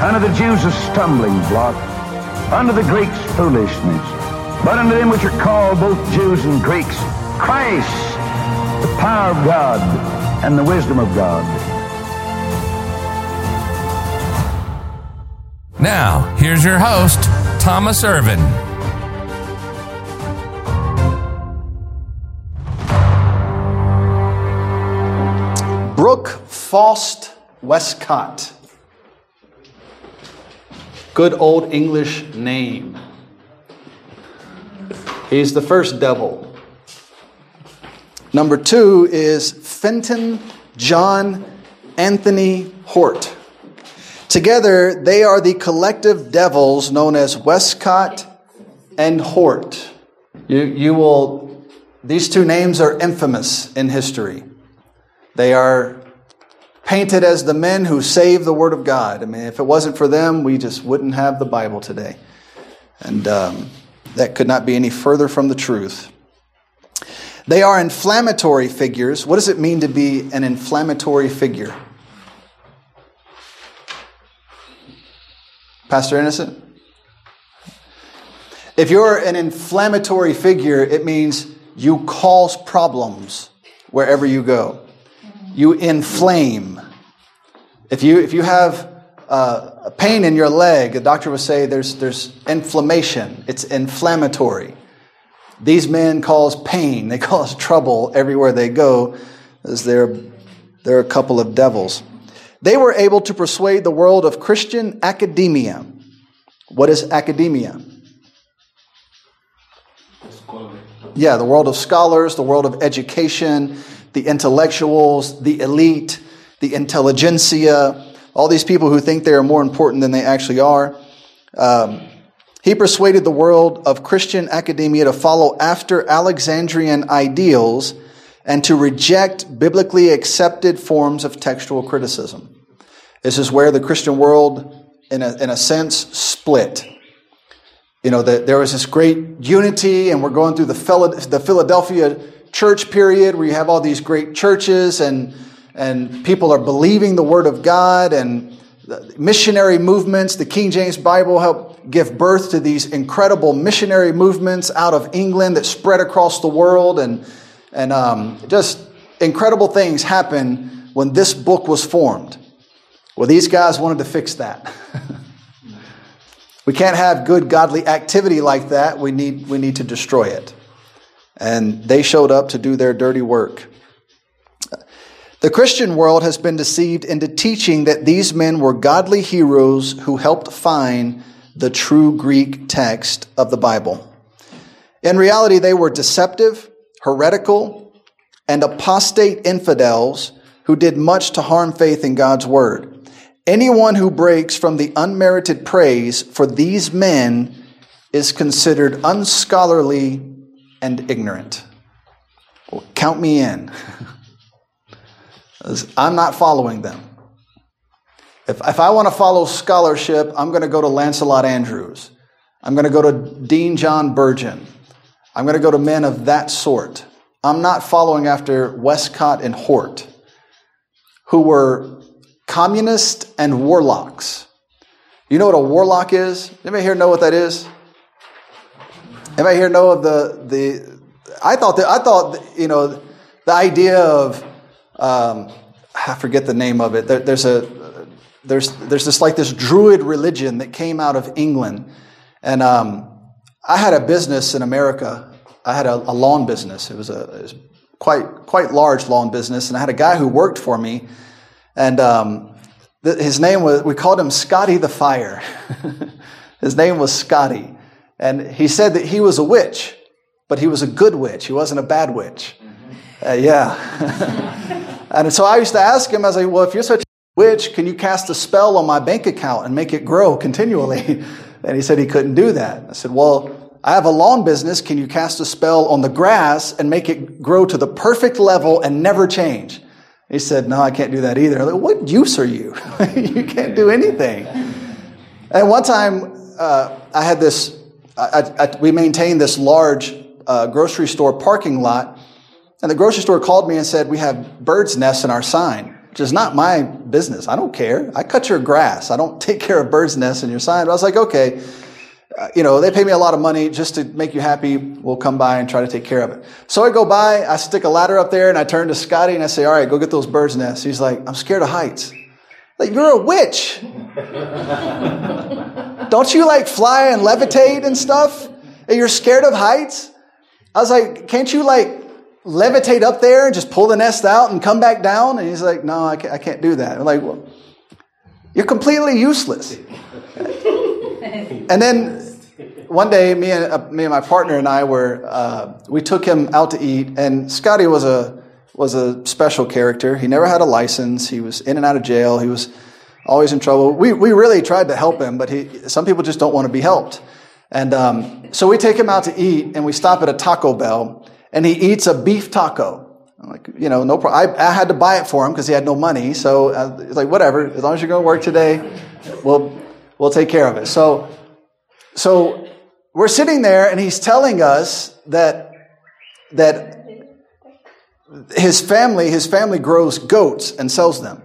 Unto the Jews a stumbling block, Under the Greeks foolishness. But unto them which are called both Jews and Greeks, Christ, the power of God and the wisdom of God. Now, here's your host, Thomas Irvin. Brooke Foss Westcott good old English name. He's the first devil. Number two is Fenton John Anthony Hort. Together, they are the collective devils known as Westcott and Hort. You, you will, these two names are infamous in history. They are painted as the men who saved the Word of God. I mean, if it wasn't for them, we just wouldn't have the Bible today. And um, that could not be any further from the truth. They are inflammatory figures. What does it mean to be an inflammatory figure? Pastor Innocent? If you're an inflammatory figure, it means you cause problems wherever you go. You inflame. If you, if you have uh, a pain in your leg, the doctor would say there's, there's inflammation, it's inflammatory. These men cause pain, they cause trouble everywhere they go, as they're, they're a couple of devils. They were able to persuade the world of Christian academia. What is academia? Yeah, the world of scholars, the world of education, the intellectuals, the elite, the intelligentsia, all these people who think they are more important than they actually are. Um, he persuaded the world of Christian academia to follow after Alexandrian ideals and to reject biblically accepted forms of textual criticism. This is where the Christian world, in a, in a sense, split. You know, the, there was this great unity, and we're going through the, the Philadelphia church period where you have all these great churches and and people are believing the Word of God, and missionary movements. The King James Bible helped give birth to these incredible missionary movements out of England that spread across the world, and, and um, just incredible things happen when this book was formed. Well, these guys wanted to fix that. we can't have good godly activity like that. We need, we need to destroy it. And they showed up to do their dirty work. The Christian world has been deceived into teaching that these men were godly heroes who helped find the true Greek text of the Bible. In reality, they were deceptive, heretical, and apostate infidels who did much to harm faith in God's word. Anyone who breaks from the unmerited praise for these men is considered unscholarly and ignorant. Well, count me in. I'm not following them. If, if I want to follow scholarship, I'm going to go to Lancelot Andrewes. I'm going to go to Dean John Burgon. I'm going to go to men of that sort. I'm not following after Westcott and Hort, who were communists and warlocks. You know what a warlock is? Anybody here know what that is? Anybody here know of the the? I thought that I thought you know the idea of um, I forget the name of it. There, there's a there's there's this like this Druid religion that came out of England, and um, I had a business in America. I had a, a lawn business. It was a it was quite quite large lawn business, and I had a guy who worked for me, and um, his name was we called him Scotty the Fire. his name was Scotty, and he said that he was a witch, but he was a good witch. He wasn't a bad witch. Uh, yeah. and so I used to ask him, I was like, well, if you're such a witch, can you cast a spell on my bank account and make it grow continually? and he said he couldn't do that. I said, well, I have a lawn business. Can you cast a spell on the grass and make it grow to the perfect level and never change? He said, No, I can't do that either. Like, what use are you? you can't do anything. And one time, uh, I had this, I, I, we maintained this large uh, grocery store parking lot, and the grocery store called me and said, We have bird's nests in our sign, which is not my business. I don't care. I cut your grass. I don't take care of bird's nests in your sign. But I was like, Okay uh, you know, they pay me a lot of money just to make you happy. We'll come by and try to take care of it. So I go by, I stick a ladder up there and I turn to Scotty and I say, all right, go get those bird's nests. He's like, I'm scared of heights. Like, you're a witch. Don't you like fly and levitate and stuff? And you're scared of heights? I was like, can't you like levitate up there and just pull the nest out and come back down? And he's like, no, I can't, I can't do that. I'm like, well, you're completely useless. And then one day, me and, uh, me and my partner and I were, uh, we took him out to eat, and Scotty was a, was a special character. He never had a license. He was in and out of jail. He was always in trouble. We, we really tried to help him, but he, some people just don't want to be helped. And um, so we take him out to eat, and we stop at a Taco Bell, and he eats a beef taco. I'm like, you know, no problem. I, I had to buy it for him because he had no money. So uh, it's like, whatever, as long as you're going to work today, we'll, we'll take care of it. So so we're sitting there and he's telling us that, that his family, his family grows goats and sells them.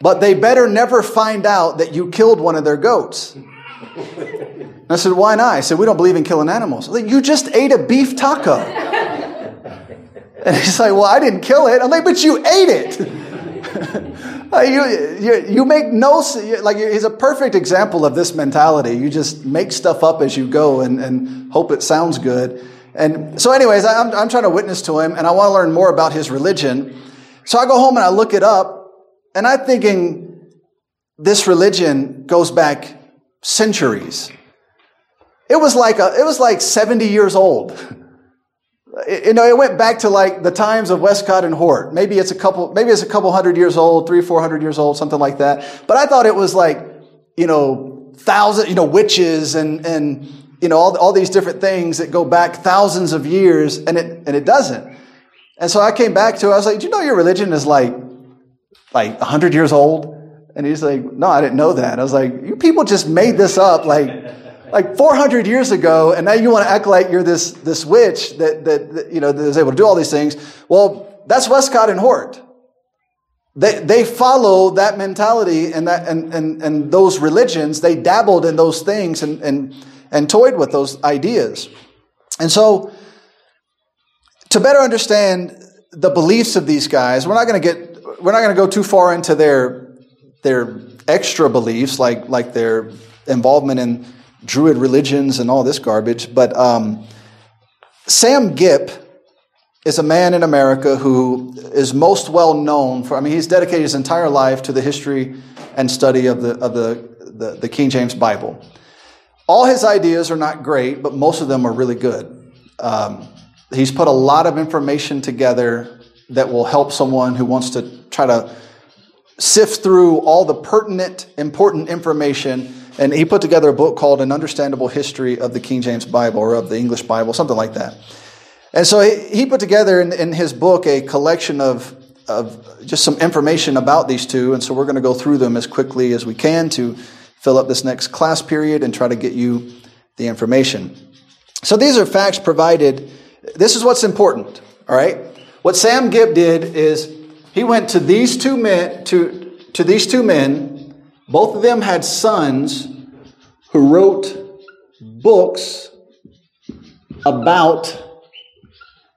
But they better never find out that you killed one of their goats. And I said, why not? I said, we don't believe in killing animals. You just ate a beef taco. And he's like, well, I didn't kill it. I'm like, but you ate it. You, you, you make no, like, he's a perfect example of this mentality. You just make stuff up as you go and, and hope it sounds good. And so, anyways, I'm, I'm trying to witness to him and I want to learn more about his religion. So I go home and I look it up and I'm thinking this religion goes back centuries. It was like a, it was like 70 years old. you know, it went back to like the times of Westcott and Hort. Maybe it's a couple, maybe it's a couple hundred years old, three, four hundred years old, something like that. But I thought it was like, you know, thousand, you know, witches and, and, you know, all, all these different things that go back thousands of years and it, and it doesn't. And so I came back to it. I was like, do you know your religion is like, like a hundred years old? And he's like, no, I didn't know that. I was like, you people just made this up like like 400 years ago, and now you want to act like you're this, this witch that, that, that, you know, that is able to do all these things. Well, that's Westcott and Hort. They, they follow that mentality and, that, and, and, and those religions. They dabbled in those things and, and, and toyed with those ideas. And so, to better understand the beliefs of these guys, we're not going to get, we're not going to go too far into their, their extra beliefs, like, like their involvement in Druid religions and all this garbage. But um, Sam Gipp is a man in America who is most well known for, I mean, he's dedicated his entire life to the history and study of the, of the, the, the King James Bible. All his ideas are not great, but most of them are really good. Um, he's put a lot of information together that will help someone who wants to try to sift through all the pertinent, important information and he put together a book called An Understandable History of the King James Bible or of the English Bible, something like that. And so he, put together in, in his book a collection of, of just some information about these two. And so we're going to go through them as quickly as we can to fill up this next class period and try to get you the information. So these are facts provided. This is what's important, all right? What Sam Gipp did is he went to these two men, to, to these two men both of them had sons who wrote books about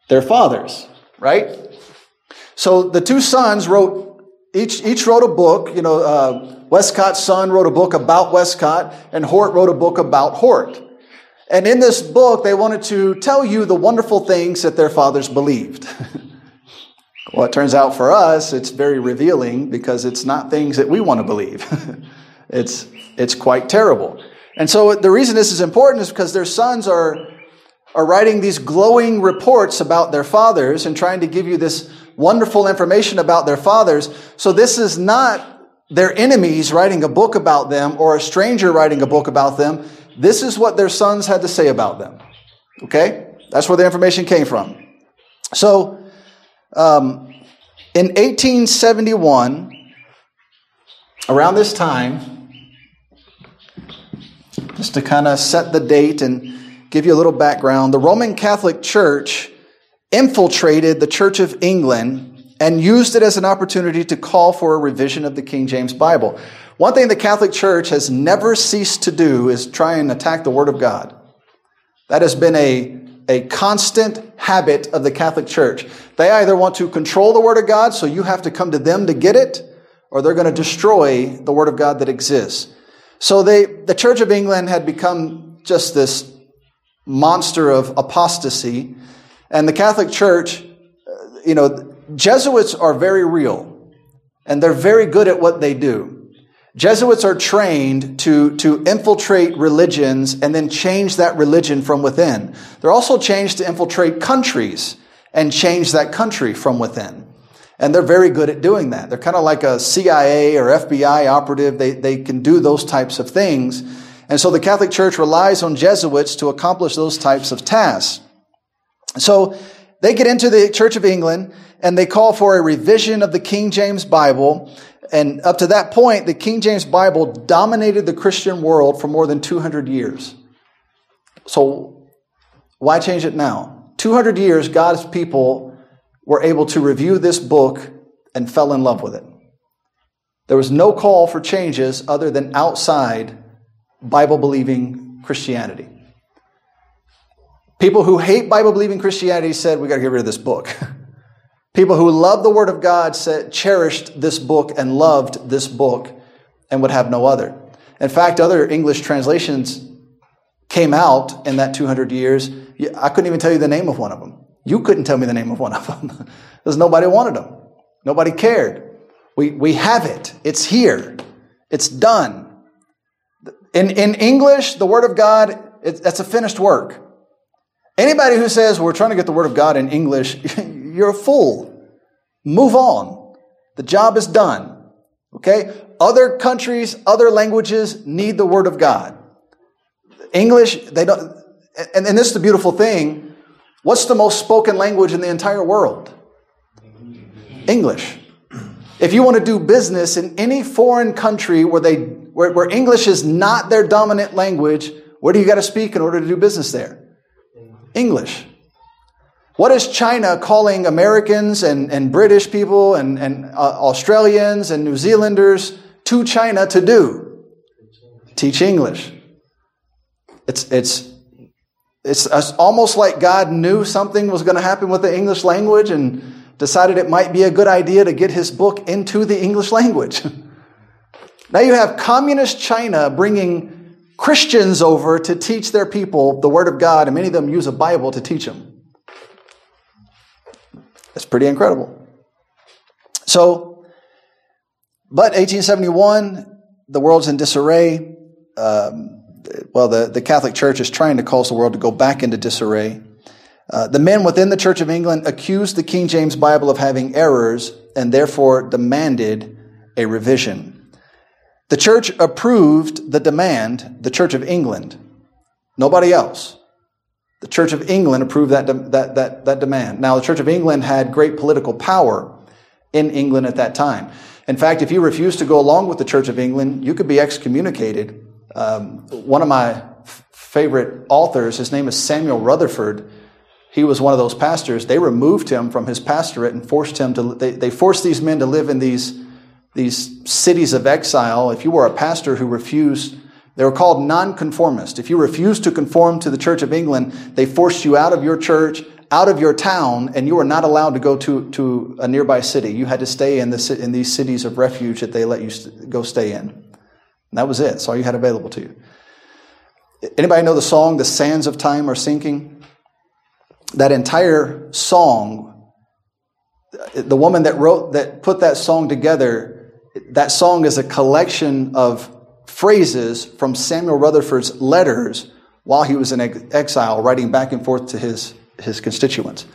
their fathers, right? So the two sons wrote, each, each wrote a book. You know, uh, Westcott's son wrote a book about Westcott, and Hort wrote a book about Hort. And in this book, they wanted to tell you the wonderful things that their fathers believed. well, it turns out for us, it's very revealing because it's not things that we want to believe. it's, it's quite terrible. And so the reason this is important is because their sons are, are writing these glowing reports about their fathers and trying to give you this wonderful information about their fathers. So this is not their enemies writing a book about them or a stranger writing a book about them. This is what their sons had to say about them. Okay? That's where the information came from. So, um, in 1871, around this time, just to kind of set the date and give you a little background, the Roman Catholic Church infiltrated the Church of England and used it as an opportunity to call for a revision of the King James Bible. One thing the Catholic Church has never ceased to do is try and attack the Word of God. That has been a, a constant habit of the Catholic Church. They either want to control the Word of God, so you have to come to them to get it, or they're going to destroy the Word of God that exists. So they, the Church of England had become just this monster of apostasy, and the Catholic Church, you know, Jesuits are very real, and they're very good at what they do. Jesuits are trained to, to infiltrate religions and then change that religion from within. They're also trained to infiltrate countries and change that country from within. And they're very good at doing that. They're kind of like a CIA or FBI operative. They, they can do those types of things. And so the Catholic Church relies on Jesuits to accomplish those types of tasks. So they get into the Church of England and they call for a revision of the King James Bible and up to that point, the King James Bible dominated the Christian world for more than 200 years. So why change it now? 200 years, God's people were able to review this book and fell in love with it. There was no call for changes other than outside Bible believing Christianity. People who hate Bible believing Christianity said, we got to get rid of this book. People who loved the Word of God said, cherished this book and loved this book and would have no other. In fact, other English translations came out in that 200 years. I couldn't even tell you the name of one of them. You couldn't tell me the name of one of them because nobody wanted them. Nobody cared. We, we have it. It's here. It's done. In, in English, the Word of God, it, that's a finished work. Anybody who says we're trying to get the Word of God in English, you're a fool. Move on. The job is done. Okay? Other countries, other languages need the Word of God. English, they don't, and, and this is the beautiful thing. What's the most spoken language in the entire world? English. If you want to do business in any foreign country where they, where, where English is not their dominant language, what do you got to speak in order to do business there? English. What is China calling Americans and, and British people and, and uh, Australians and New Zealanders to China to do? Teach English. It's, it's, it's, it's almost like God knew something was going to happen with the English language and decided it might be a good idea to get his book into the English language. now you have communist China bringing Christians over to teach their people the Word of God, and many of them use a Bible to teach them. It's pretty incredible. So, but 1871, the world's in disarray. Um, well, the, the Catholic Church is trying to cause the world to go back into disarray. Uh, the men within the Church of England accused the King James Bible of having errors and therefore demanded a revision. The church approved the demand, the Church of England, nobody else. The Church of England approved that, that, that, that demand. Now, the Church of England had great political power in England at that time. In fact, if you refused to go along with the Church of England, you could be excommunicated. Um, one of my f- favorite authors, his name is Samuel Rutherford. He was one of those pastors. They removed him from his pastorate and forced him to, they, they forced these men to live in these, these cities of exile. If you were a pastor who refused they were called nonconformist. If you refused to conform to the Church of England, they forced you out of your church, out of your town, and you were not allowed to go to, to a nearby city. You had to stay in, the, in these cities of refuge that they let you go stay in. And that was it. That's all you had available to you. Anybody know the song, The Sands of Time Are Sinking? That entire song, the woman that wrote, that put that song together, that song is a collection of phrases from Samuel Rutherford's letters while he was in exile, writing back and forth to his, his constituents.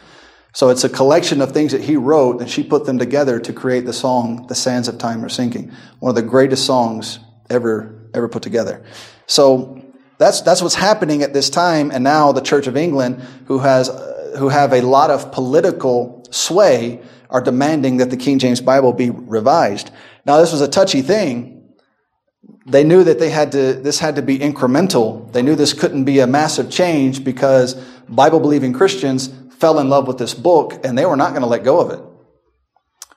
So it's a collection of things that he wrote, and she put them together to create the song, The Sands of Time Are Sinking. One of the greatest songs ever, ever put together. So that's, that's what's happening at this time. And now the Church of England, who has, who have a lot of political sway, are demanding that the King James Bible be revised. Now, this was a touchy thing. They knew that they had to, this had to be incremental. They knew this couldn't be a massive change because Bible believing Christians fell in love with this book and they were not going to let go of it.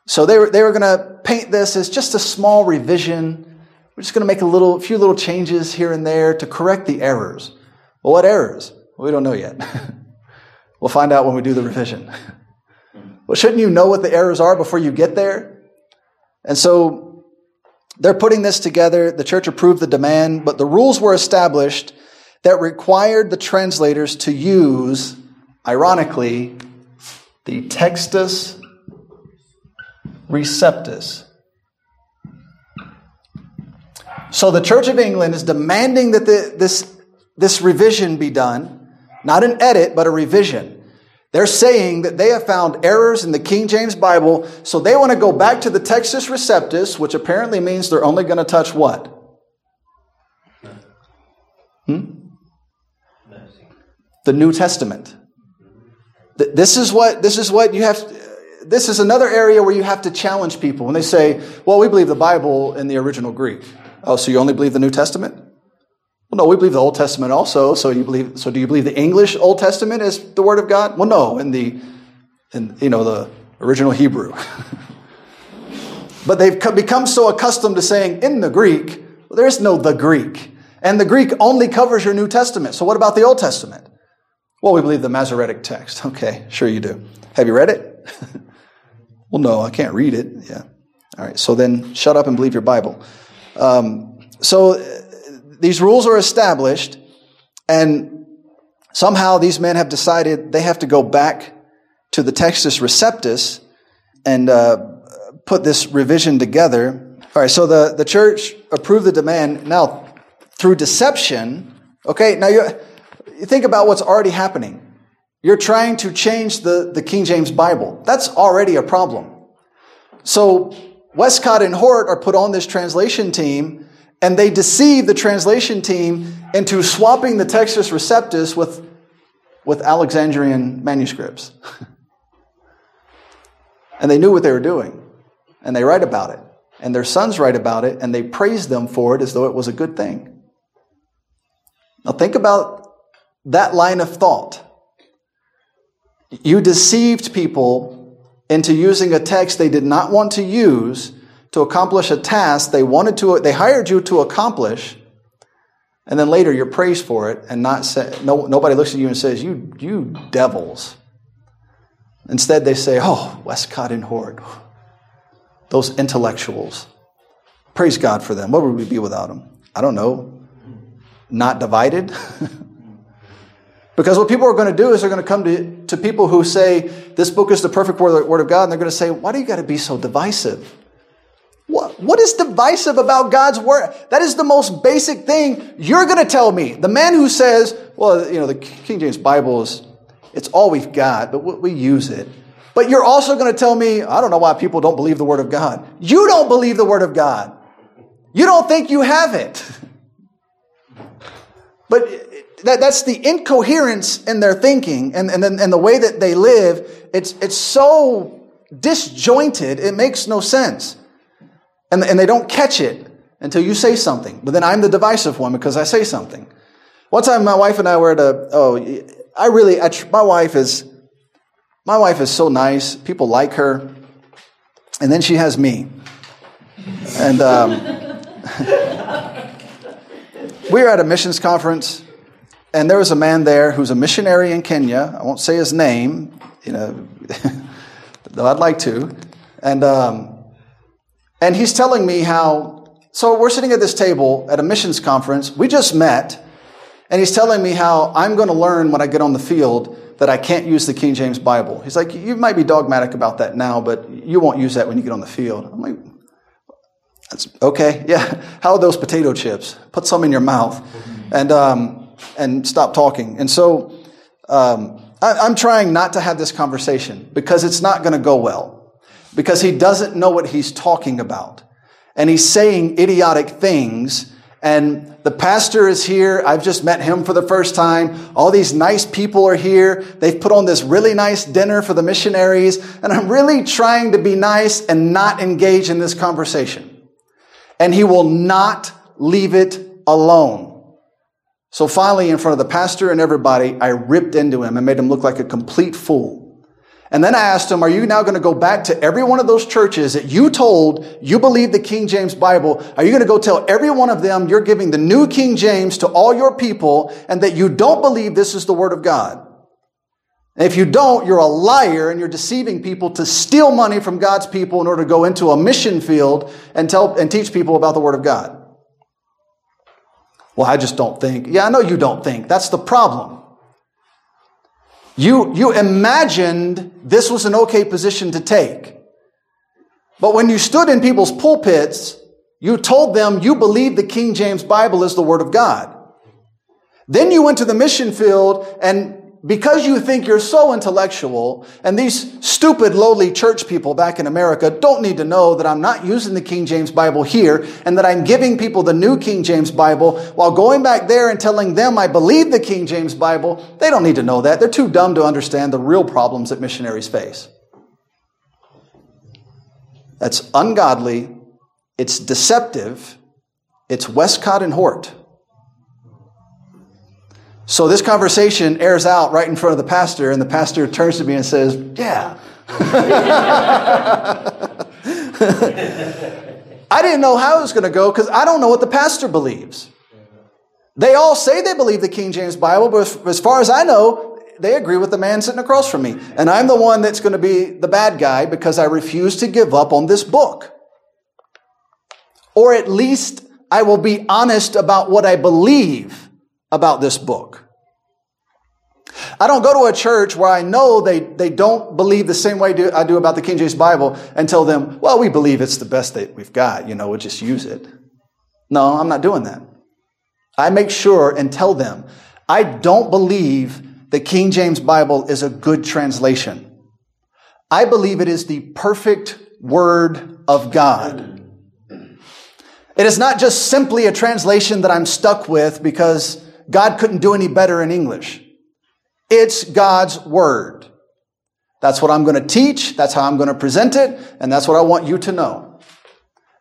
So they were, they were going to paint this as just a small revision we're just going to make a little, a few little changes here and there to correct the errors. Well, what errors? We don't know yet. we'll find out when we do the revision. well, shouldn't you know what the errors are before you get there? And so they're putting this together. The church approved the demand, but the rules were established that required the translators to use, ironically, the Textus Receptus. So the Church of England is demanding that the, this, this revision be done, not an edit, but a revision. They're saying that they have found errors in the King James Bible, so they want to go back to the Textus Receptus, which apparently means they're only going to touch what? Hmm? The New Testament. This is what this is what you have. This is another area where you have to challenge people when they say, "Well, we believe the Bible in the original Greek." Oh, so you only believe the New Testament? Well, no, we believe the Old Testament also. So you believe? So do you believe the English Old Testament is the Word of God? Well, no, in the, in you know the original Hebrew. but they've become so accustomed to saying in the Greek. Well, there is no the Greek, and the Greek only covers your New Testament. So what about the Old Testament? Well, we believe the Masoretic text. Okay, sure you do. Have you read it? well, no, I can't read it. Yeah. All right. So then, shut up and believe your Bible. Um, so these rules are established, and somehow these men have decided they have to go back to the Textus Receptus and uh, put this revision together. All right, so the, the church approved the demand. Now, through deception, okay, now you, think about what's already happening. You're trying to change the, the King James Bible. That's already a problem. So Westcott and Hort are put on this translation team, and they deceived the translation team into swapping the Textus Receptus with, with Alexandrian manuscripts. and they knew what they were doing, and they write about it. And their sons write about it, and they praise them for it as though it was a good thing. Now, think about that line of thought. You deceived people into using a text they did not want to use to accomplish a task they wanted to, they hired you to accomplish, and then later you're praised for it, and not say, no, nobody looks at you and says, "You, you devils." Instead, they say, "Oh, Westcott and Hort, those intellectuals. Praise God for them. What would we be without them? I don't know. Not divided." Because what people are going to do is they're going to come to, to people who say, this book is the perfect word, word of God, and they're going to say, why do you got to be so divisive? What, what is divisive about God's word? That is the most basic thing you're going to tell me. The man who says, well, you know, the King James Bible is, it's all we've got, but we use it. But you're also going to tell me, I don't know why people don't believe the word of God. You don't believe the word of God. You don't think you have it. But that, that's the incoherence in their thinking and, and, and the way that they live. It's, it's so disjointed, it makes no sense. And, and they don't catch it until you say something. But then I'm the divisive one because I say something. One time my wife and I were at a, oh, I really, I, my wife is, my wife is so nice. People like her. And then she has me. And um, we were at a missions conference and there was a man there who's a missionary in Kenya. I won't say his name, you know, though I'd like to. And, um, and he's telling me how So we're sitting at this table at a missions conference. We just met, and he's telling me how I'm going to learn when I get on the field that I can't use the King James Bible. He's like, you might be dogmatic about that now, but you won't use that when you get on the field. I'm like, that's okay. Yeah. How are those potato chips? Put some in your mouth and, um, and stop talking. And so, um, I, I'm trying not to have this conversation because it's not going to go well because he doesn't know what he's talking about. And he's saying idiotic things and the pastor is here. I've just met him for the first time. All these nice people are here. They've put on this really nice dinner for the missionaries. And I'm really trying to be nice and not engage in this conversation. And he will not leave it alone. So finally, in front of the pastor and everybody, I ripped into him and made him look like a complete fool. And then I asked him, are you now going to go back to every one of those churches that you told you believe the King James Bible? Are you going to go tell every one of them you're giving the new King James to all your people and that you don't believe this is the Word of God? And if you don't, you're a liar and you're deceiving people to steal money from God's people in order to go into a mission field and tell and teach people about the Word of God. Well, I just don't think. Yeah, I know you don't think. That's the problem. You, you imagined this was an okay position to take. But when you stood in people's pulpits, you told them you believe the King James Bible is the Word of God. Then you went to the mission field and because you think you're so intellectual, and these stupid, lowly church people back in America don't need to know that I'm not using the King James Bible here, and that I'm giving people the new King James Bible, while going back there and telling them I believe the King James Bible, they don't need to know that. They're too dumb to understand the real problems that missionaries face. That's ungodly, it's deceptive, it's Westcott and Hort. So this conversation airs out right in front of the pastor, and the pastor turns to me and says, Yeah. I didn't know how it was going to go because I don't know what the pastor believes. They all say they believe the King James Bible, but as far as I know, they agree with the man sitting across from me. And I'm the one that's going to be the bad guy because I refuse to give up on this book. Or at least I will be honest about what I believe about this book. I don't go to a church where I know they, they don't believe the same way I do about the King James Bible and tell them, well, we believe it's the best that we've got, you know, we'll just use it. No, I'm not doing that. I make sure and tell them, I don't believe the King James Bible is a good translation. I believe it is the perfect Word of God. It is not just simply a translation that I'm stuck with because God couldn't do any better in English. It's God's Word. That's what I'm going to teach. That's how I'm going to present it. And that's what I want you to know.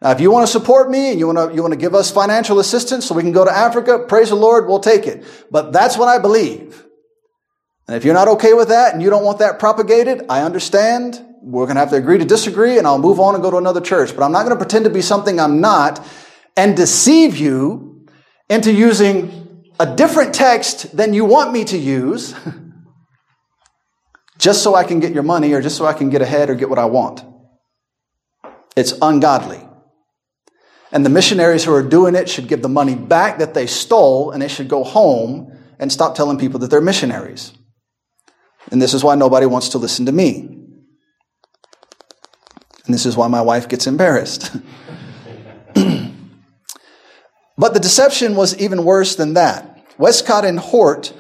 Now, if you want to support me and you want to, you want to give us financial assistance so we can go to Africa, praise the Lord, we'll take it. But that's what I believe. And if you're not okay with that and you don't want that propagated, I understand. We're going to have to agree to disagree and I'll move on and go to another church. But I'm not going to pretend to be something I'm not and deceive you into using a different text than you want me to use just so I can get your money or just so I can get ahead or get what I want. It's ungodly. And the missionaries who are doing it should give the money back that they stole and they should go home and stop telling people that they're missionaries. And this is why nobody wants to listen to me. And this is why my wife gets embarrassed. But the deception was even worse than that. Westcott and Hort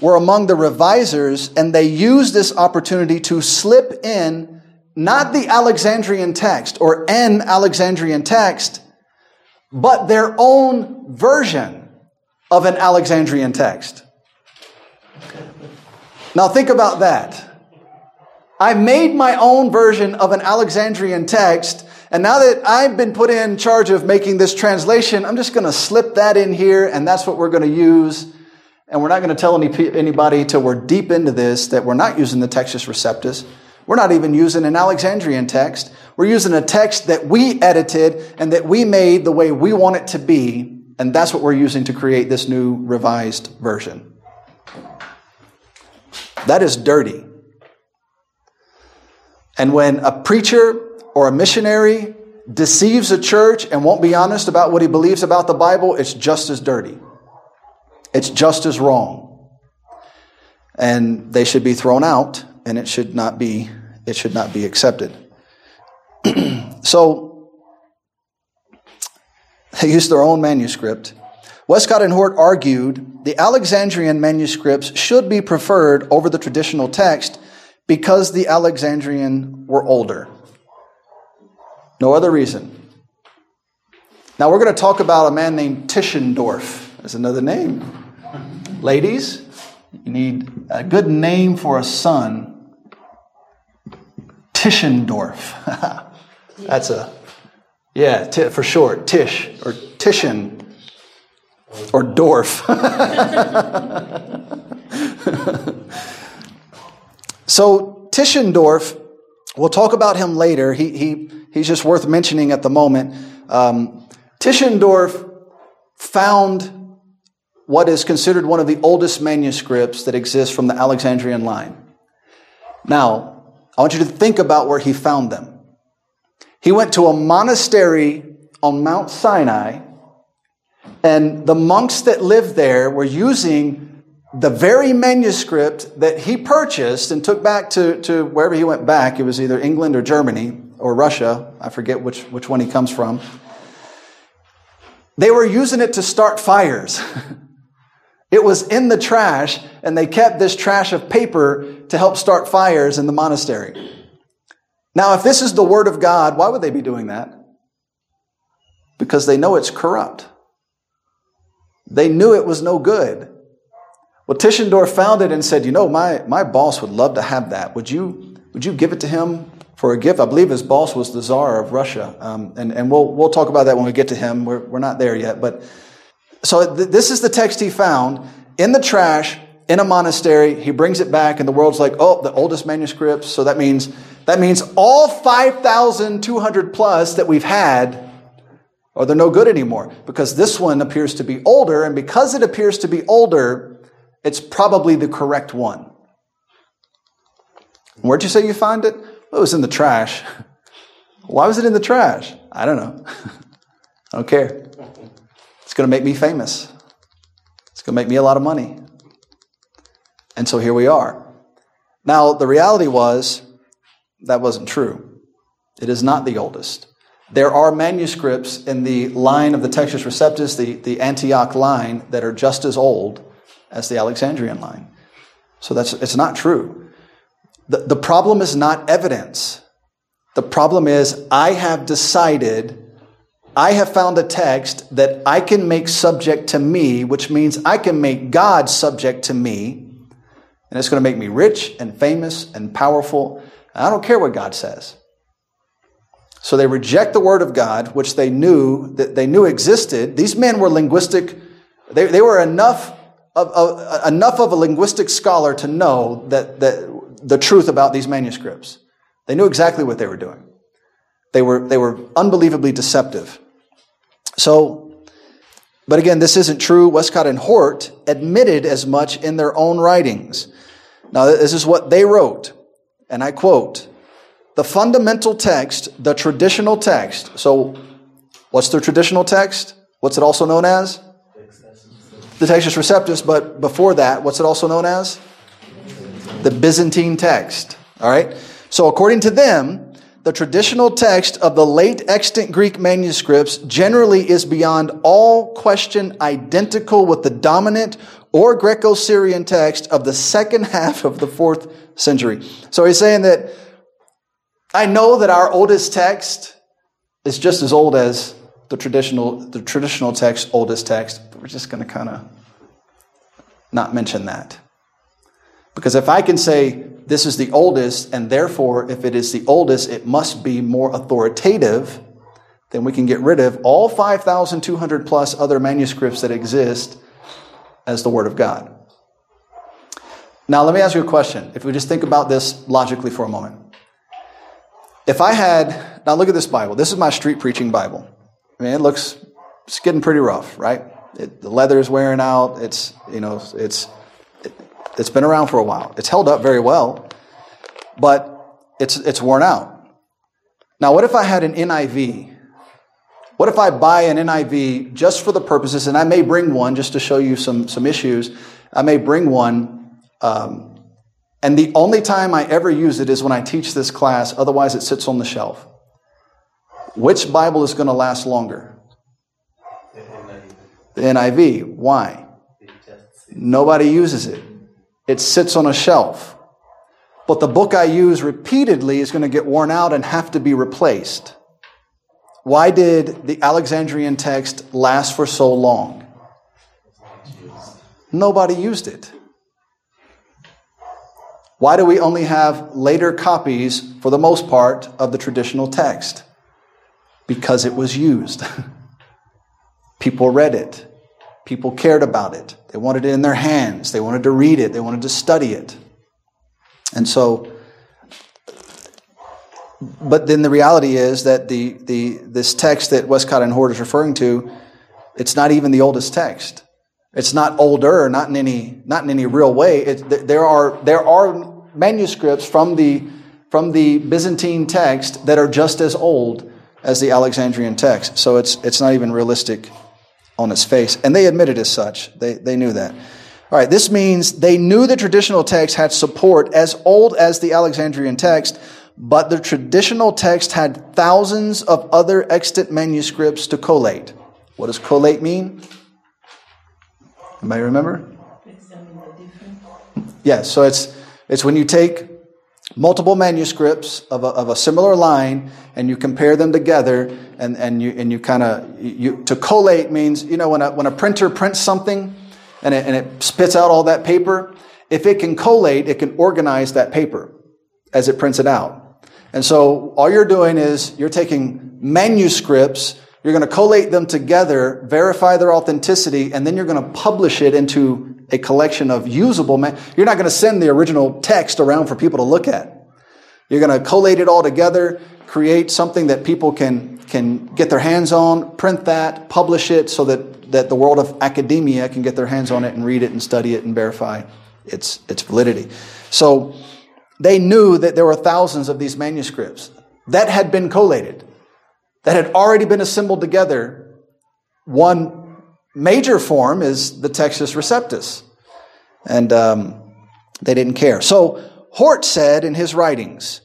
were among the revisers, and they used this opportunity to slip in not the Alexandrian text or an Alexandrian text, but their own version of an Alexandrian text. Now think about that. I made my own version of an Alexandrian text and now that I've been put in charge of making this translation, I'm just going to slip that in here, and that's what we're going to use. And we're not going to tell any, anybody till we're deep into this that we're not using the Textus Receptus. We're not even using an Alexandrian text. We're using a text that we edited and that we made the way we want it to be. And that's what we're using to create this new revised version. That is dirty. And when a preacher or a missionary deceives a church and won't be honest about what he believes about the Bible, it's just as dirty. It's just as wrong. And they should be thrown out and it should not be it should not be accepted. so they used their own manuscript. Westcott and Hort argued the Alexandrian manuscripts should be preferred over the traditional text because the Alexandrian were older. No other reason. Now we're going to talk about a man named Tischendorf. There's another name. Ladies, you need a good name for a son. Tischendorf. That's a, yeah, t- for short, Tish or Tischen or Dorf. so Tischendorf, we'll talk about him later. He, he, he's just worth mentioning at the moment. Um, Tischendorf found what is considered one of the oldest manuscripts that exists from the Alexandrian line. Now, I want you to think about where he found them. He went to a monastery on Mount Sinai, and the monks that lived there were using the very manuscript that he purchased and took back to, to wherever he went back. It was either England or Germany or Russia. I forget which, which one he comes from. They were using it to start fires. it was in the trash, and they kept this trash of paper to help start fires in the monastery. Now, if this is the Word of God, why would they be doing that? Because they know it's corrupt. They knew it was no good. Well, Tischendorf found it and said, You know, my, my boss would love to have that. Would you, would you give it to him for a gift? I believe his boss was the Tsar of Russia. Um, and and we'll, we'll talk about that when we get to him. We're, we're not there yet. But so th- this is the text he found in the trash in a monastery. He brings it back, and the world's like, Oh, the oldest manuscripts. So that means, that means all 5,200 plus that we've had or they're no good anymore because this one appears to be older, and because it appears to be older, it's probably the correct one. Where'd you say you find it? Well, it was in the trash. Why was it in the trash? I don't know. I don't care. It's going to make me famous. It's going to make me a lot of money. And so here we are. Now, the reality was that wasn't true. It is not the oldest. There are manuscripts in the line of the Textus Receptus, the, the Antioch line, that are just as old as the Alexandrian line. So that's, it's not true. The, the problem is not evidence. The problem is I have decided, I have found a text that I can make subject to me, which means I can make God subject to me. And it's going to make me rich and famous and powerful. I don't care what God says. So they reject the word of God, which they knew that they knew existed. These men were linguistic. They, they were enough enough of a linguistic scholar to know that, that the truth about these manuscripts. They knew exactly what they were doing. They were, they were unbelievably deceptive. So, but again, this isn't true. Westcott and Hort admitted as much in their own writings. Now, this is what they wrote, and I quote, the fundamental text, the traditional text. So, what's the traditional text? What's it also known as? The Textus Receptus, but before that, what's it also known as? The Byzantine text. All right? So, according to them, the traditional text of the late extant Greek manuscripts generally is beyond all question identical with the dominant or Greco Syrian text of the second half of the fourth century. So, he's saying that I know that our oldest text is just as old as the traditional, the traditional text, oldest text, but we're just going to kind of not mention that. Because if I can say this is the oldest, and therefore, if it is the oldest, it must be more authoritative, then we can get rid of all 5,200 plus other manuscripts that exist as the Word of God. Now, let me ask you a question. If we just think about this logically for a moment. If I had, now look at this Bible. This is my street preaching Bible. I mean, it looks, it's getting pretty rough, right? It, the leather is wearing out. It's, you know, it's, it, it's been around for a while. It's held up very well, but it's, it's worn out. Now, what if I had an NIV What if I buy an NIV just for the purposes, and I may bring one just to show you some, some issues. I may bring one, um, and the only time I ever use it is when I teach this class, otherwise, it sits on the shelf. Which Bible is going to last longer? The NIV. Why? Nobody uses it. It sits on a shelf. But the book I use repeatedly is going to get worn out and have to be replaced. Why did the Alexandrian text last for so long? Nobody used it. Why do we only have later copies, for the most part, of the traditional text? Because it was used. People read it. People cared about it. They wanted it in their hands. They wanted to read it. They wanted to study it. And so, but then the reality is that the, the, this text that Westcott and Hort is referring to, it's not even the oldest text. It's not older, not in any, not in any real way. It, there, are, there are manuscripts from the, from the Byzantine text that are just as old as the Alexandrian text. So it's, it's not even realistic on its face. And they admitted as such. They, they knew that. All right, this means they knew the traditional text had support as old as the Alexandrian text, but the traditional text had thousands of other extant manuscripts to collate. What does collate mean? Anybody remember? Yes, yeah, so it's, it's when you take multiple manuscripts of a, of a similar line and you compare them together and, and you, and you kind of, you, to collate means, you know, when a, when a printer prints something, and it, and it spits out all that paper, if it can collate, it can organize that paper as it prints it out. And so all you're doing is you're taking manuscripts, you're going to collate them together, verify their authenticity, and then you're going to publish it into a collection of usable man. You're not going to send the original text around for people to look at. You're going to collate it all together, create something that people can, can get their hands on, print that, publish it so that that the world of academia can get their hands on it and read it and study it and verify its, its validity. So they knew that there were thousands of these manuscripts that had been collated, that had already been assembled together. One major form is the Textus Receptus. And um, they didn't care. So Hort said in his writings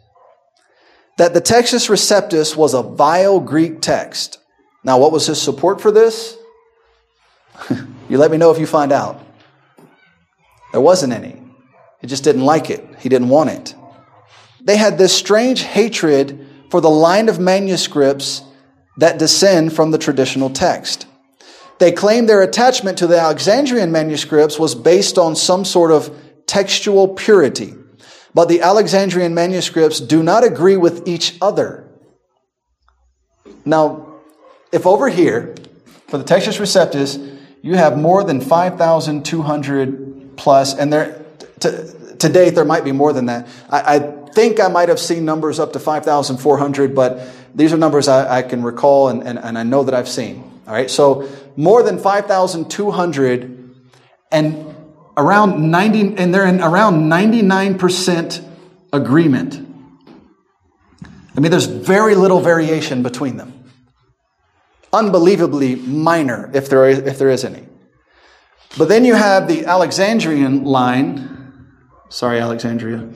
that the Textus Receptus was a vile Greek text. Now, what was his support for this? you let me know if you find out. There wasn't any. He just didn't like it, he didn't want it. They had this strange hatred for the line of manuscripts that descend from the traditional text. They claim their attachment to the Alexandrian manuscripts was based on some sort of textual purity. But the Alexandrian manuscripts do not agree with each other. Now, if over here, for the Textus Receptus, you have more than 5,200 plus, and there, to, to date, there might be more than that. I, I think I might have seen numbers up to 5,400, but these are numbers I, I can recall and, and, and I know that I've seen. All right, so more than 5,200 and around 90, and they're in around 99% agreement. I mean, there's very little variation between them unbelievably minor, if there is, if there is any. But then you have the Alexandrian line. Sorry, Alexandria.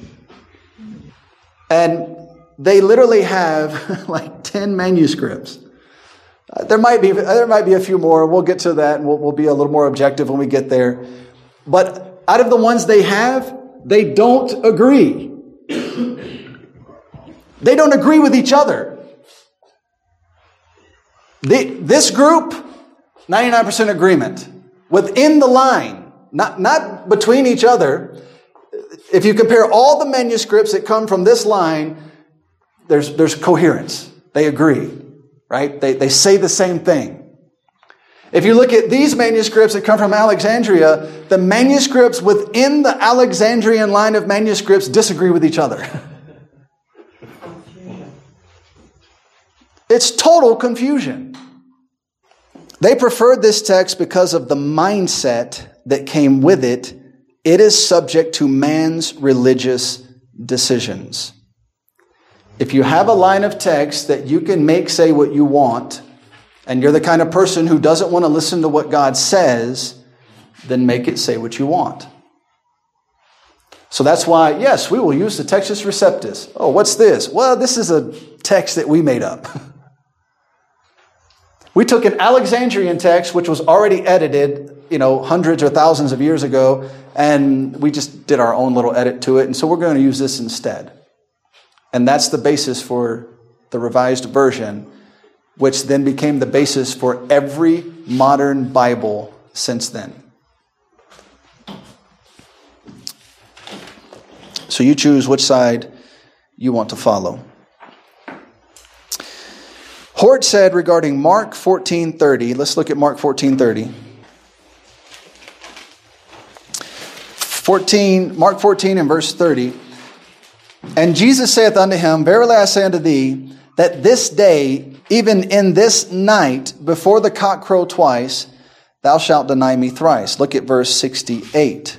And they literally have like 10 manuscripts. Uh, there might be there might be a few more. We'll get to that and we'll, we'll be a little more objective when we get there. But out of the ones they have, they don't agree. they don't agree with each other. The, this group, 99% agreement. Within the line, not, not between each other. If you compare all the manuscripts that come from this line, there's, there's coherence. They agree, right? They, they say the same thing. If you look at these manuscripts that come from Alexandria, the manuscripts within the Alexandrian line of manuscripts disagree with each other. It's total confusion. They preferred this text because of the mindset that came with it. It is subject to man's religious decisions. If you have a line of text that you can make say what you want, and you're the kind of person who doesn't want to listen to what God says, then make it say what you want. So that's why, yes, we will use the Textus Receptus. Oh, what's this? Well, this is a text that we made up. we took an Alexandrian text, which was already edited, you know, hundreds or thousands of years ago, and we just did our own little edit to it. And so we're going to use this instead. And that's the basis for the revised version, which then became the basis for every modern Bible since then. So you choose which side you want to follow. Hort said regarding Mark 14:30, let's look at Mark 14:30. 14 Mark 14 and verse 30. And Jesus saith unto him, Verily I say unto thee, that this day, even in this night, before the cock crow twice, thou shalt deny me thrice. Look at verse 68.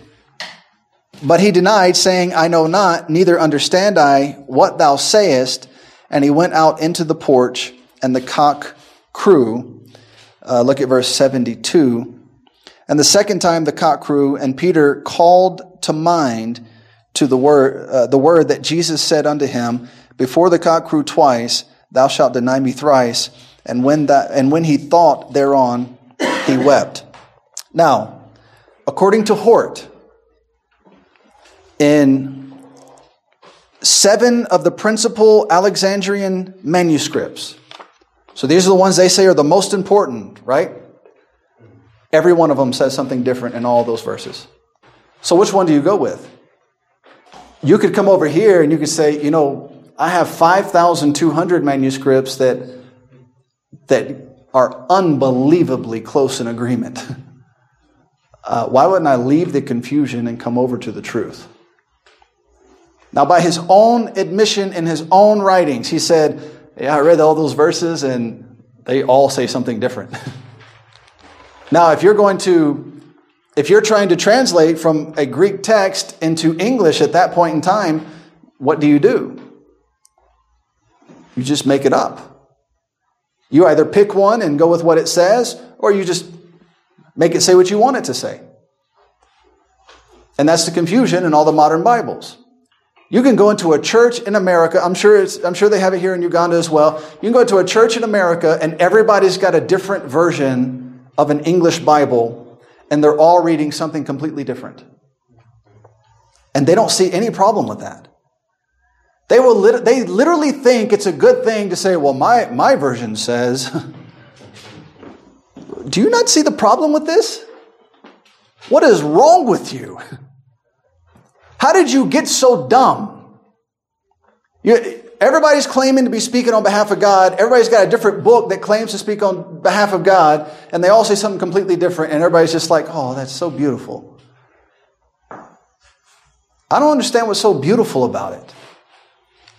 But he denied, saying, I know not, neither understand I what thou sayest. And he went out into the porch, and the cock crew. Uh, look at verse 72. And the second time the cock crew, and Peter called to mind to the word, uh, the word that Jesus said unto him, Before the cock crew twice, thou shalt deny me thrice. And when that, and when he thought thereon, he wept. Now, according to Hort, in seven of the principal Alexandrian manuscripts. So these are the ones they say are the most important, right? Every one of them says something different in all those verses. So which one do you go with? You could come over here and you could say, you know, I have 5,200 manuscripts that, that are unbelievably close in agreement. Uh, why wouldn't I leave the confusion and come over to the truth? Now, by his own admission in his own writings, he said, Yeah, I read all those verses and they all say something different. now, if you're going to, if you're trying to translate from a Greek text into English at that point in time, what do you do? You just make it up. You either pick one and go with what it says, or you just make it say what you want it to say. And that's the confusion in all the modern Bibles. You can go into a church in America. I'm sure it's, I'm sure they have it here in Uganda as well. You can go to a church in America and everybody's got a different version of an English Bible and they're all reading something completely different. And they don't see any problem with that. They will lit- they literally think it's a good thing to say, "Well, my my version says." Do you not see the problem with this? What is wrong with you? How did you get so dumb? You, everybody's claiming to be speaking on behalf of God. Everybody's got a different book that claims to speak on behalf of God, and they all say something completely different, and everybody's just like, oh, that's so beautiful. I don't understand what's so beautiful about it.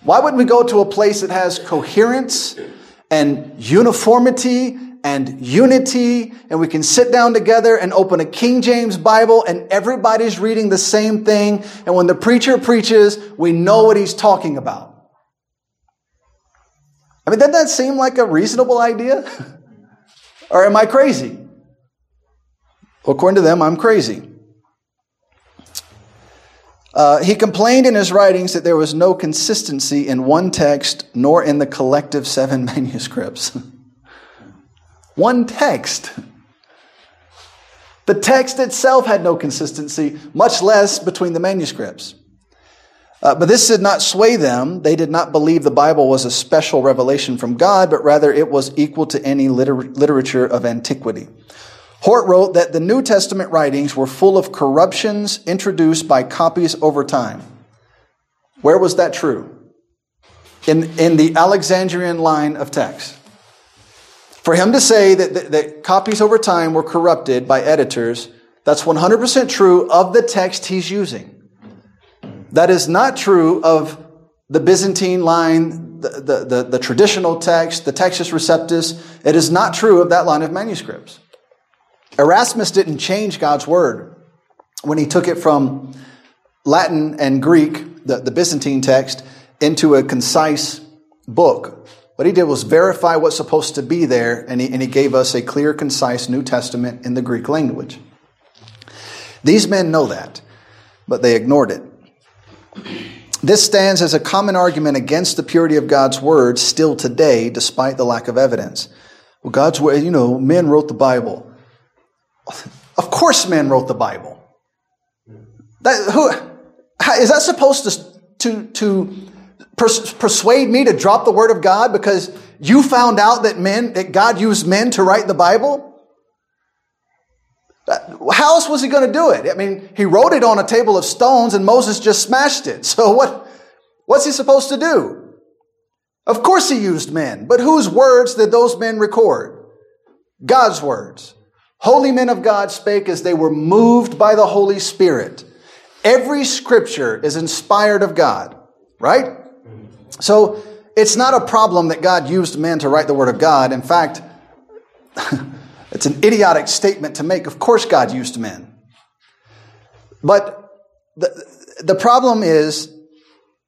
Why wouldn't we go to a place that has coherence and uniformity and unity, and we can sit down together and open a King James Bible, and everybody's reading the same thing. And when the preacher preaches, we know what he's talking about. I mean, doesn't that seem like a reasonable idea? or am I crazy? Well, according to them, I'm crazy. Uh, he complained in his writings that there was no consistency in one text nor in the collective seven manuscripts. One text. The text itself had no consistency, much less between the manuscripts. Uh, but this did not sway them. They did not believe the Bible was a special revelation from God, but rather it was equal to any liter- literature of antiquity. Hort wrote that the New Testament writings were full of corruptions introduced by copies over time. Where was that true? In, in the Alexandrian line of text. For him to say that, that, that copies over time were corrupted by editors, that's 100% true of the text he's using. That is not true of the Byzantine line, the, the, the, the, traditional text, the Textus Receptus. It is not true of that line of manuscripts. Erasmus didn't change God's word when he took it from Latin and Greek, the, the Byzantine text, into a concise book What he did was verify what's supposed to be there, and he, and he gave us a clear, concise New Testament in the Greek language. These men know that, but they ignored it. This stands as a common argument against the purity of God's word still today, despite the lack of evidence. Well, God's word, you know, men wrote the Bible. Of course, men wrote the Bible. That, who, is that supposed to, to, to pers- persuade me to drop the word of God because you found out that men, that God used men to write the Bible? Uh, how else was he going to do it? I mean, he wrote it on a table of stones and Moses just smashed it. So what, what's he supposed to do? Of course he used men, but whose words did those men record? God's words. Holy men of God spake as they were moved by the Holy Spirit. Every scripture is inspired of God, right? So it's not a problem that God used men to write the Word of God. In fact, it's an idiotic statement to make. Of course, God used men. But the, the problem is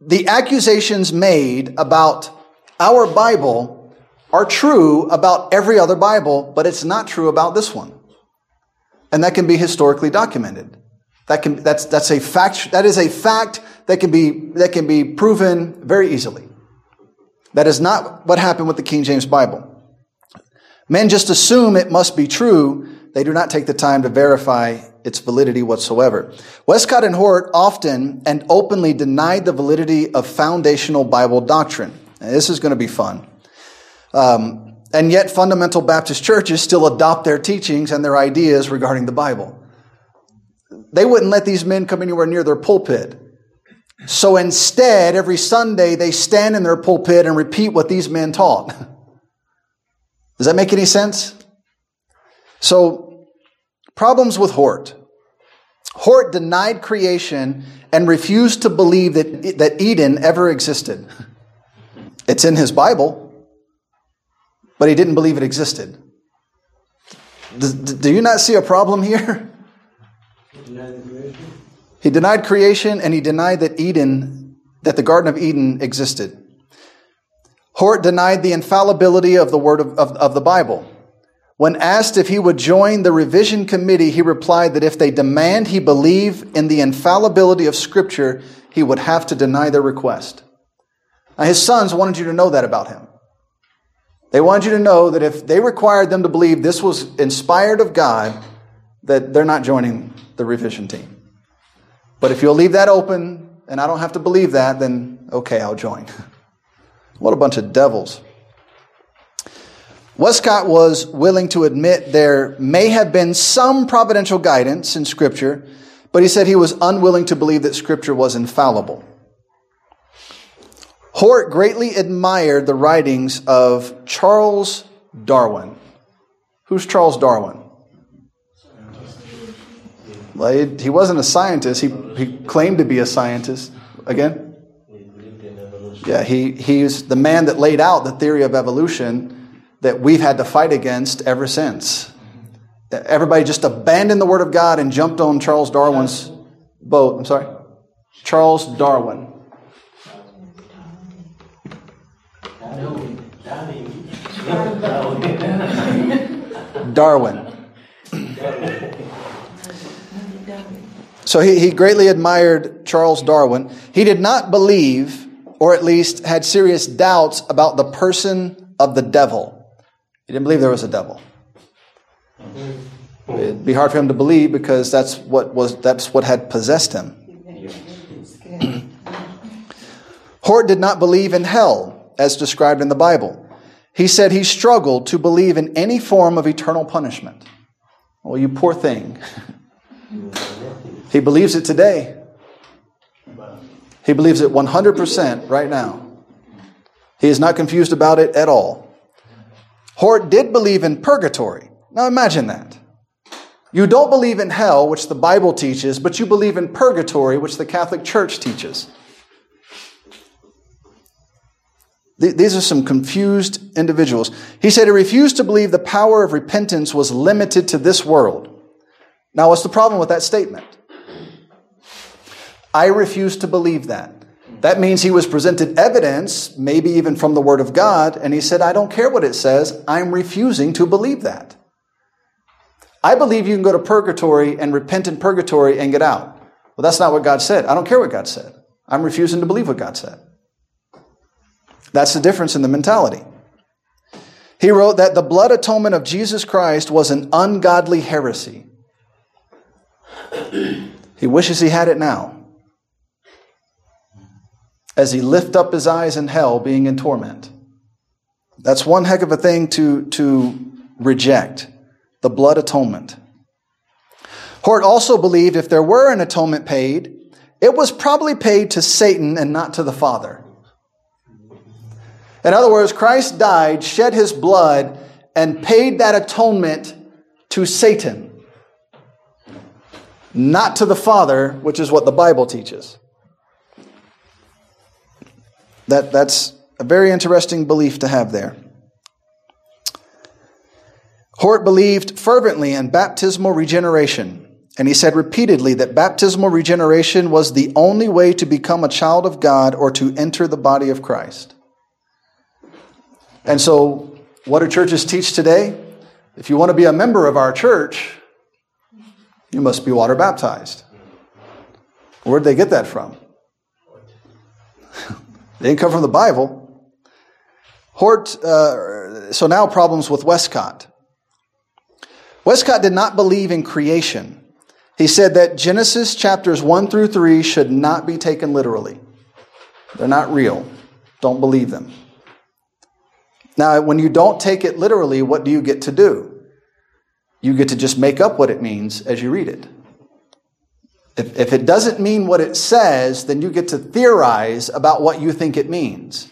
the accusations made about our Bible are true about every other Bible, but it's not true about this one. And that can be historically documented. That can, that's, that's a fact, that is a fact that can be, that can be proven very easily. That is not what happened with the King James Bible. Men just assume it must be true. They do not take the time to verify its validity whatsoever. Westcott and Hort often and openly denied the validity of foundational Bible doctrine. this is going to be fun. Um, and yet, fundamental Baptist churches still adopt their teachings and their ideas regarding the Bible. They wouldn't let these men come anywhere near their pulpit. So instead, every Sunday, they stand in their pulpit and repeat what these men taught. Does that make any sense? So, problems with Hort. Hort denied creation and refused to believe that, that Eden ever existed. It's in his Bible, but he didn't believe it existed. Do, do you not see a problem here? He denied creation and he denied that Eden, that the Garden of Eden existed. Hort denied the infallibility of the word of, of, of, the Bible. When asked if he would join the revision committee, he replied that if they demand he believe in the infallibility of Scripture, he would have to deny their request. Now, his sons wanted you to know that about him. They wanted you to know that if they required them to believe this was inspired of God, that they're not joining the revision team. But if you'll leave that open and I don't have to believe that, then okay, I'll join. what a bunch of devils. Westcott was willing to admit there may have been some providential guidance in Scripture, but he said he was unwilling to believe that Scripture was infallible. Hort greatly admired the writings of Charles Darwin. Who's Charles Darwin? Well, he, wasn't a scientist. He, he claimed to be a scientist. Again? Yeah, he, he's the man that laid out the theory of evolution that we've had to fight against ever since. Everybody just abandoned the Word of God and jumped on Charles Darwin's boat. I'm sorry? Charles Darwin. Darwin. So he, he greatly admired Charles Darwin. He did not believe, or at least had serious doubts about the person of the devil. He didn't believe there was a devil. It'd be hard for him to believe because that's what was that's what had possessed him. Hort did not believe in hell as described in the Bible. He said he struggled to believe in any form of eternal punishment. Well, you poor thing. He believes it today. He believes it 100% right now. He is not confused about it at all. Hort did believe in purgatory. Now imagine that. You don't believe in hell, which the Bible teaches, but you believe in purgatory, which the Catholic Church teaches. These are some confused individuals. He said he refused to believe the power of repentance was limited to this world. Now, what's the problem with that statement? I refuse to believe that. That means he was presented evidence, maybe even from the Word of God, and he said, I don't care what it says, I'm refusing to believe that. I believe you can go to purgatory and repent in purgatory and get out. Well, that's not what God said. I don't care what God said. I'm refusing to believe what God said. That's the difference in the mentality. He wrote that the blood atonement of Jesus Christ was an ungodly heresy. he wishes he had it now. As he lift up his eyes in hell, being in torment. That's one heck of a thing to, to reject the blood atonement. Hort also believed if there were an atonement paid, it was probably paid to Satan and not to the Father. In other words, Christ died, shed his blood, and paid that atonement to Satan, not to the Father, which is what the Bible teaches. That, that's a very interesting belief to have there. Hort believed fervently in baptismal regeneration, and he said repeatedly that baptismal regeneration was the only way to become a child of God or to enter the body of Christ. And so, what do churches teach today? If you want to be a member of our church, you must be water baptized. Where'd they get that from? They didn't come from the Bible. Hort, uh, so now problems with Westcott. Westcott did not believe in creation. He said that Genesis chapters 1 through 3 should not be taken literally. They're not real. Don't believe them. Now, when you don't take it literally, what do you get to do? You get to just make up what it means as you read it. If, if it doesn't mean what it says, then you get to theorize about what you think it means.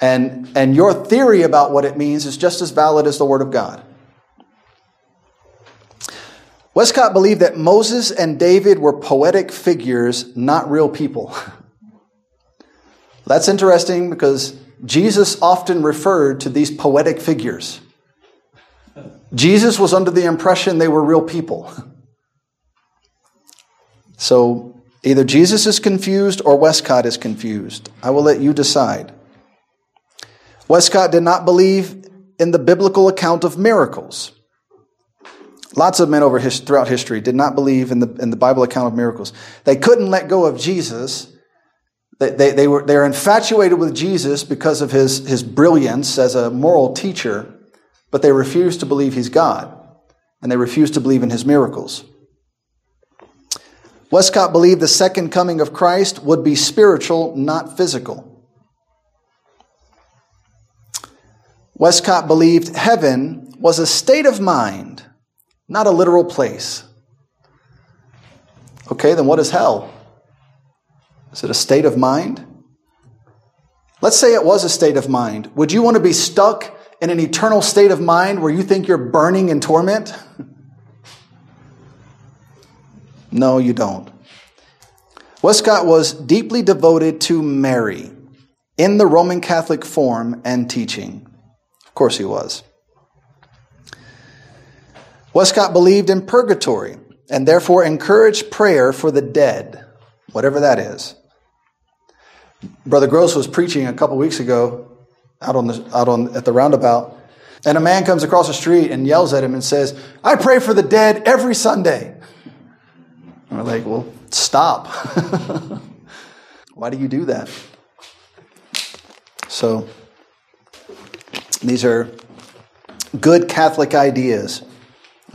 And, and your theory about what it means is just as valid as the Word of God. Westcott believed that Moses and David were poetic figures, not real people. That's interesting because Jesus often referred to these poetic figures. Jesus was under the impression they were real people. So either Jesus is confused or Westcott is confused. I will let you decide. Westcott did not believe in the biblical account of miracles. Lots of men over his, throughout history did not believe in the, in the Bible account of miracles. They couldn't let go of Jesus. They, they, they, were, they were infatuated with Jesus because of his, his brilliance as a moral teacher, but they refused to believe he's God, and they refused to believe in his miracles. Westcott believed the second coming of Christ would be spiritual, not physical. Westcott believed heaven was a state of mind not a literal place. Okay, then what is hell? Is it a state of mind? Let's say it was a state of mind. Would you want to be stuck in an eternal state of mind where you think you're burning in torment? no, you don't. Westcott was deeply devoted to Mary in the Roman Catholic form and teaching. Of course, he was. Westcott believed in purgatory and therefore encouraged prayer for the dead, whatever that is. Brother Gross was preaching a couple weeks ago out on the, out on at the roundabout, and a man comes across the street and yells at him and says, "I pray for the dead every Sunday." And we're like, "Well, stop! Why do you do that?" So these are good Catholic ideas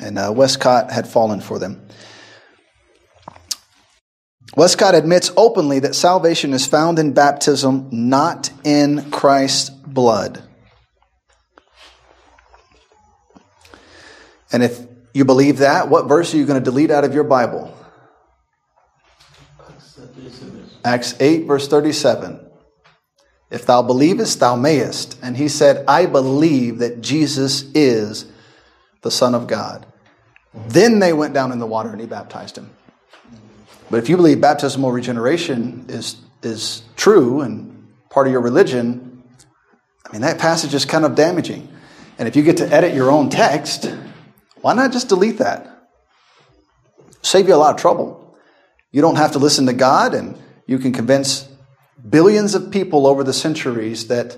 and uh, Westcott had fallen for them. Westcott admits openly that salvation is found in baptism, not in Christ's blood. And if you believe that, what verse are you going to delete out of your Bible? Acts 8, verse 37. If thou believest, thou mayest. And he said, I believe that Jesus is the Son of God. Then they went down in the water and he baptized him. But if you believe baptismal regeneration is, is true and part of your religion, I mean, that passage is kind of damaging. And if you get to edit your own text, why not just delete that? Save you a lot of trouble. You don't have to listen to God, and you can convince billions of people over the centuries that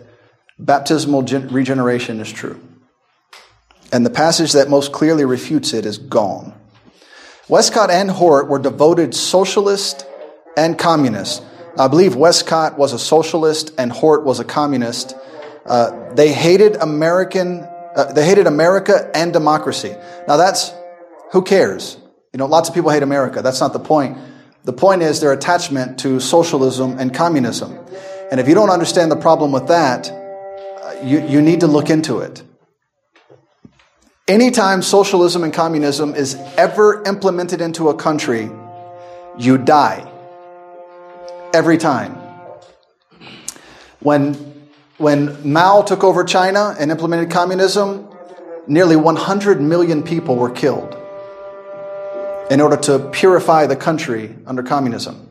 baptismal regeneration is true. And the passage that most clearly refutes it is gone. Westcott and Hort were devoted socialists and communists. I believe Westcott was a socialist and Hort was a communist. Uh, they hated American, uh, they hated America and democracy. Now that's, who cares? You know, lots of people hate America. That's not the point. The point is their attachment to socialism and communism. And if you don't understand the problem with that, uh, you, you need to look into it. Anytime socialism and communism is ever implemented into a country, you die. Every time. When, when Mao took over China and implemented communism, nearly 100 million people were killed in order to purify the country under communism.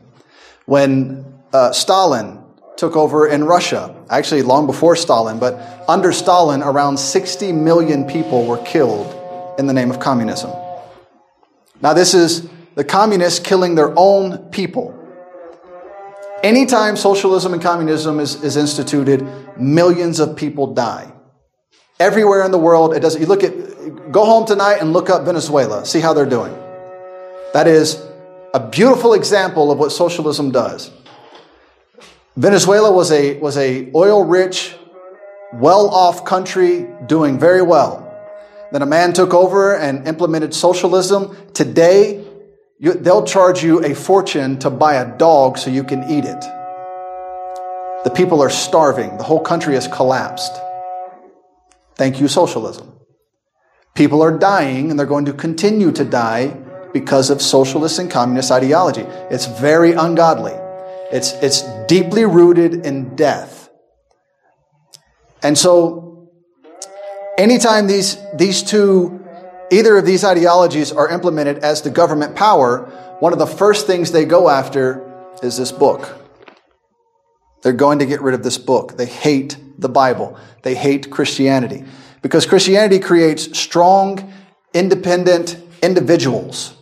When uh, Stalin took over in Russia, actually long before Stalin, but under Stalin, around 60 million people were killed in the name of communism. Now, this is the communists killing their own people. Anytime socialism and communism is, is instituted, millions of people die. Everywhere in the world, it does. You look at, go home tonight and look up Venezuela, see how they're doing. That is a beautiful example of what socialism does. Venezuela was a, was a oil rich, well off country doing very well. Then a man took over and implemented socialism. Today, you, they'll charge you a fortune to buy a dog so you can eat it. The people are starving. The whole country has collapsed. Thank you, socialism. People are dying and they're going to continue to die because of socialist and communist ideology. It's very ungodly. It's, it's deeply rooted in death. And so, anytime these, these two, either of these ideologies are implemented as the government power, one of the first things they go after is this book. They're going to get rid of this book. They hate the Bible. They hate Christianity. Because Christianity creates strong, independent individuals,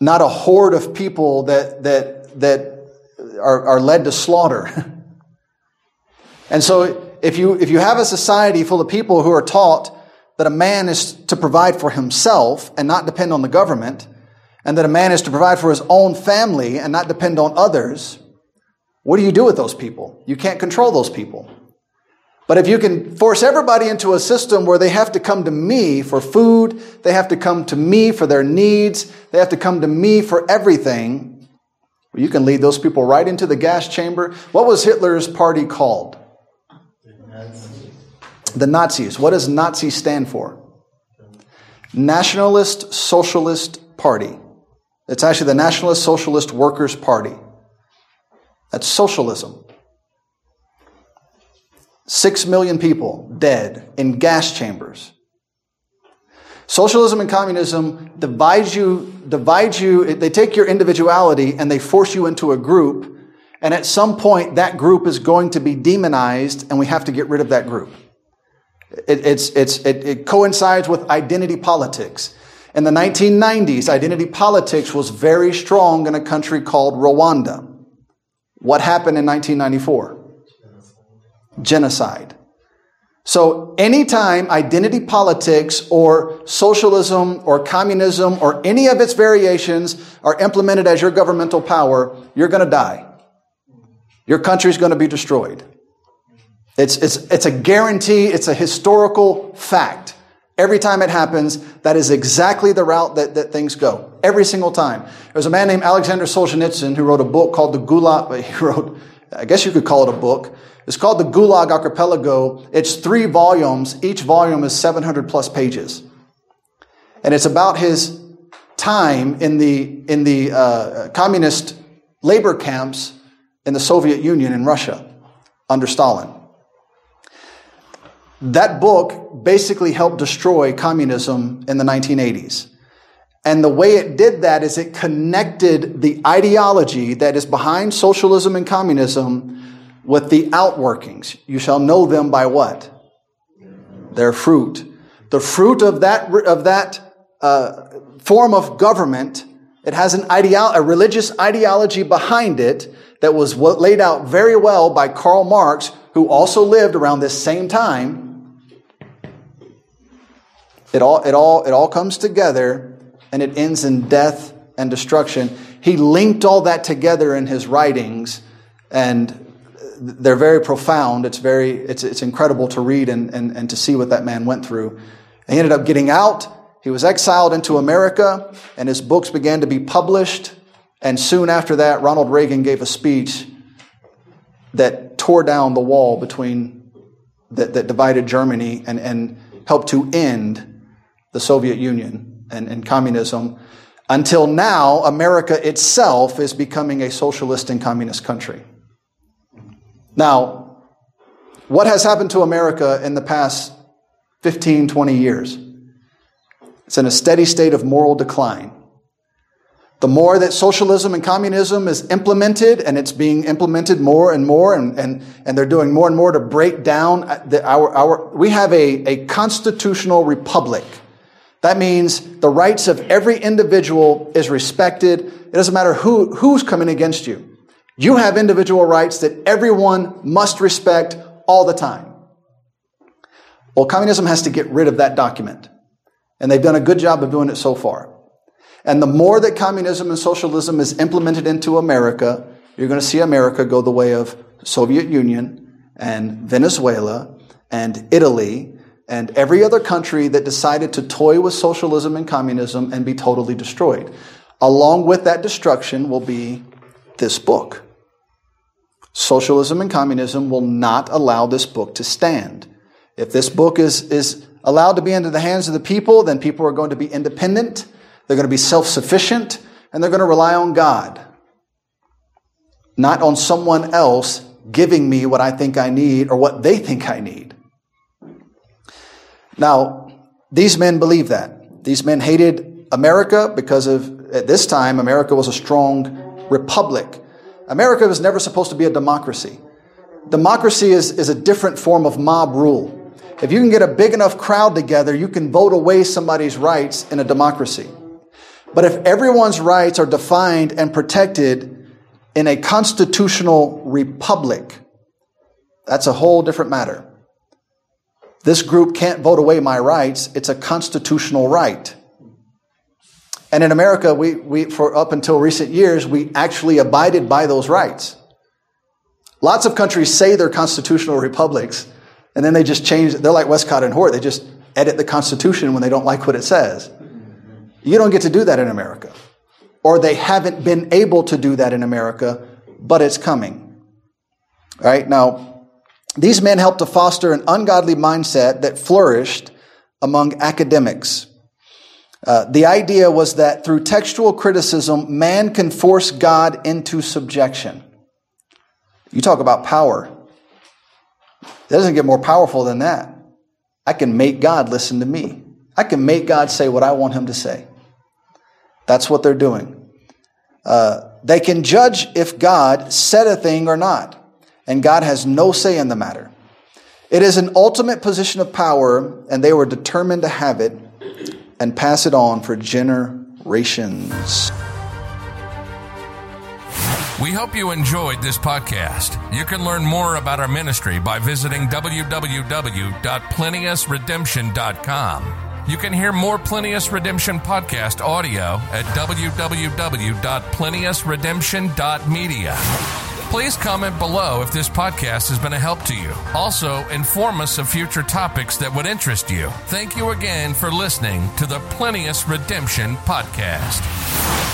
not a horde of people that, that, that are, are led to slaughter. and so if you, if you have a society full of people who are taught that a man is to provide for himself and not depend on the government, and that a man is to provide for his own family and not depend on others, what do you do with those people? You can't control those people. But if you can force everybody into a system where they have to come to me for food, they have to come to me for their needs, they have to come to me for everything, you can lead those people right into the gas chamber. What was Hitler's party called? The Nazis. What does Nazi stand for? Nationalist Socialist Party. It's actually the Nationalist Socialist Workers' Party. That's socialism. Six million people dead in gas chambers. Socialism and communism divide you, divide you, they take your individuality and they force you into a group. And at some point, that group is going to be demonized and we have to get rid of that group. It, it's, it's, it, it coincides with identity politics. In the 1990s, identity politics was very strong in a country called Rwanda. What happened in 1994? Genocide. So anytime identity politics or socialism or communism or any of its variations are implemented as your governmental power, you're going to die. Your country's going to be destroyed. It's, it's, it's a guarantee. It's a historical fact. Every time it happens, that is exactly the route that, that things go. Every single time. There's a man named Alexander Solzhenitsyn who wrote a book called The Gulag. But he wrote, I guess you could call it a book. It's called the Gulag Archipelago. It's three volumes. Each volume is 700 plus pages. And it's about his time in the, in the uh, communist labor camps in the Soviet Union in Russia under Stalin. That book basically helped destroy communism in the 1980s. And the way it did that is it connected the ideology that is behind socialism and communism with the outworkings. You shall know them by what? Their fruit. The fruit of that, of that uh, form of government, it has an ideolo- a religious ideology behind it that was laid out very well by Karl Marx, who also lived around this same time. It all, it all, it all comes together and it ends in death and destruction. He linked all that together in his writings, and they're very profound. It's very, it's, it's incredible to read and, and, and to see what that man went through. He ended up getting out. He was exiled into America, and his books began to be published. And soon after that, Ronald Reagan gave a speech that tore down the wall between that, that divided Germany and, and helped to end the Soviet Union and, and communism. Until now, America itself is becoming a socialist and communist country. Now, what has happened to America in the past 15, 20 years? It's in a steady state of moral decline. The more that socialism and communism is implemented, and it's being implemented more and more, and, and, and they're doing more and more to break down the, our, our, we have a, a constitutional republic. That means the rights of every individual is respected. It doesn't matter who, who's coming against you. You have individual rights that everyone must respect all the time. Well, communism has to get rid of that document. And they've done a good job of doing it so far. And the more that communism and socialism is implemented into America, you're going to see America go the way of Soviet Union and Venezuela and Italy and every other country that decided to toy with socialism and communism and be totally destroyed. Along with that destruction will be this book. Socialism and communism will not allow this book to stand. If this book is, is allowed to be into the hands of the people, then people are going to be independent, they're going to be self sufficient, and they're going to rely on God, not on someone else giving me what I think I need or what they think I need. Now, these men believe that. These men hated America because of, at this time, America was a strong republic. America was never supposed to be a democracy. Democracy is, is a different form of mob rule. If you can get a big enough crowd together, you can vote away somebody's rights in a democracy. But if everyone's rights are defined and protected in a constitutional republic, that's a whole different matter. This group can't vote away my rights. It's a constitutional right. And in America, we, we, for up until recent years, we actually abided by those rights. Lots of countries say they're constitutional republics, and then they just change. They're like Westcott and Hort. They just edit the Constitution when they don't like what it says. You don't get to do that in America. Or they haven't been able to do that in America, but it's coming. All right? Now, these men helped to foster an ungodly mindset that flourished among academics. Uh, the idea was that through textual criticism, man can force God into subjection. You talk about power. It doesn't get more powerful than that. I can make God listen to me. I can make God say what I want him to say. That's what they're doing. Uh, they can judge if God said a thing or not, and God has no say in the matter. It is an ultimate position of power, and they were determined to have it and pass it on for generations. We hope you enjoyed this podcast. You can learn more about our ministry by visiting www.plenteousredemption.com. You can hear more Plenteous Redemption podcast audio at www.plenteousredemption.media. Please comment below if this podcast has been a help to you. Also, inform us of future topics that would interest you. Thank you again for listening to the Plenteous Redemption Podcast.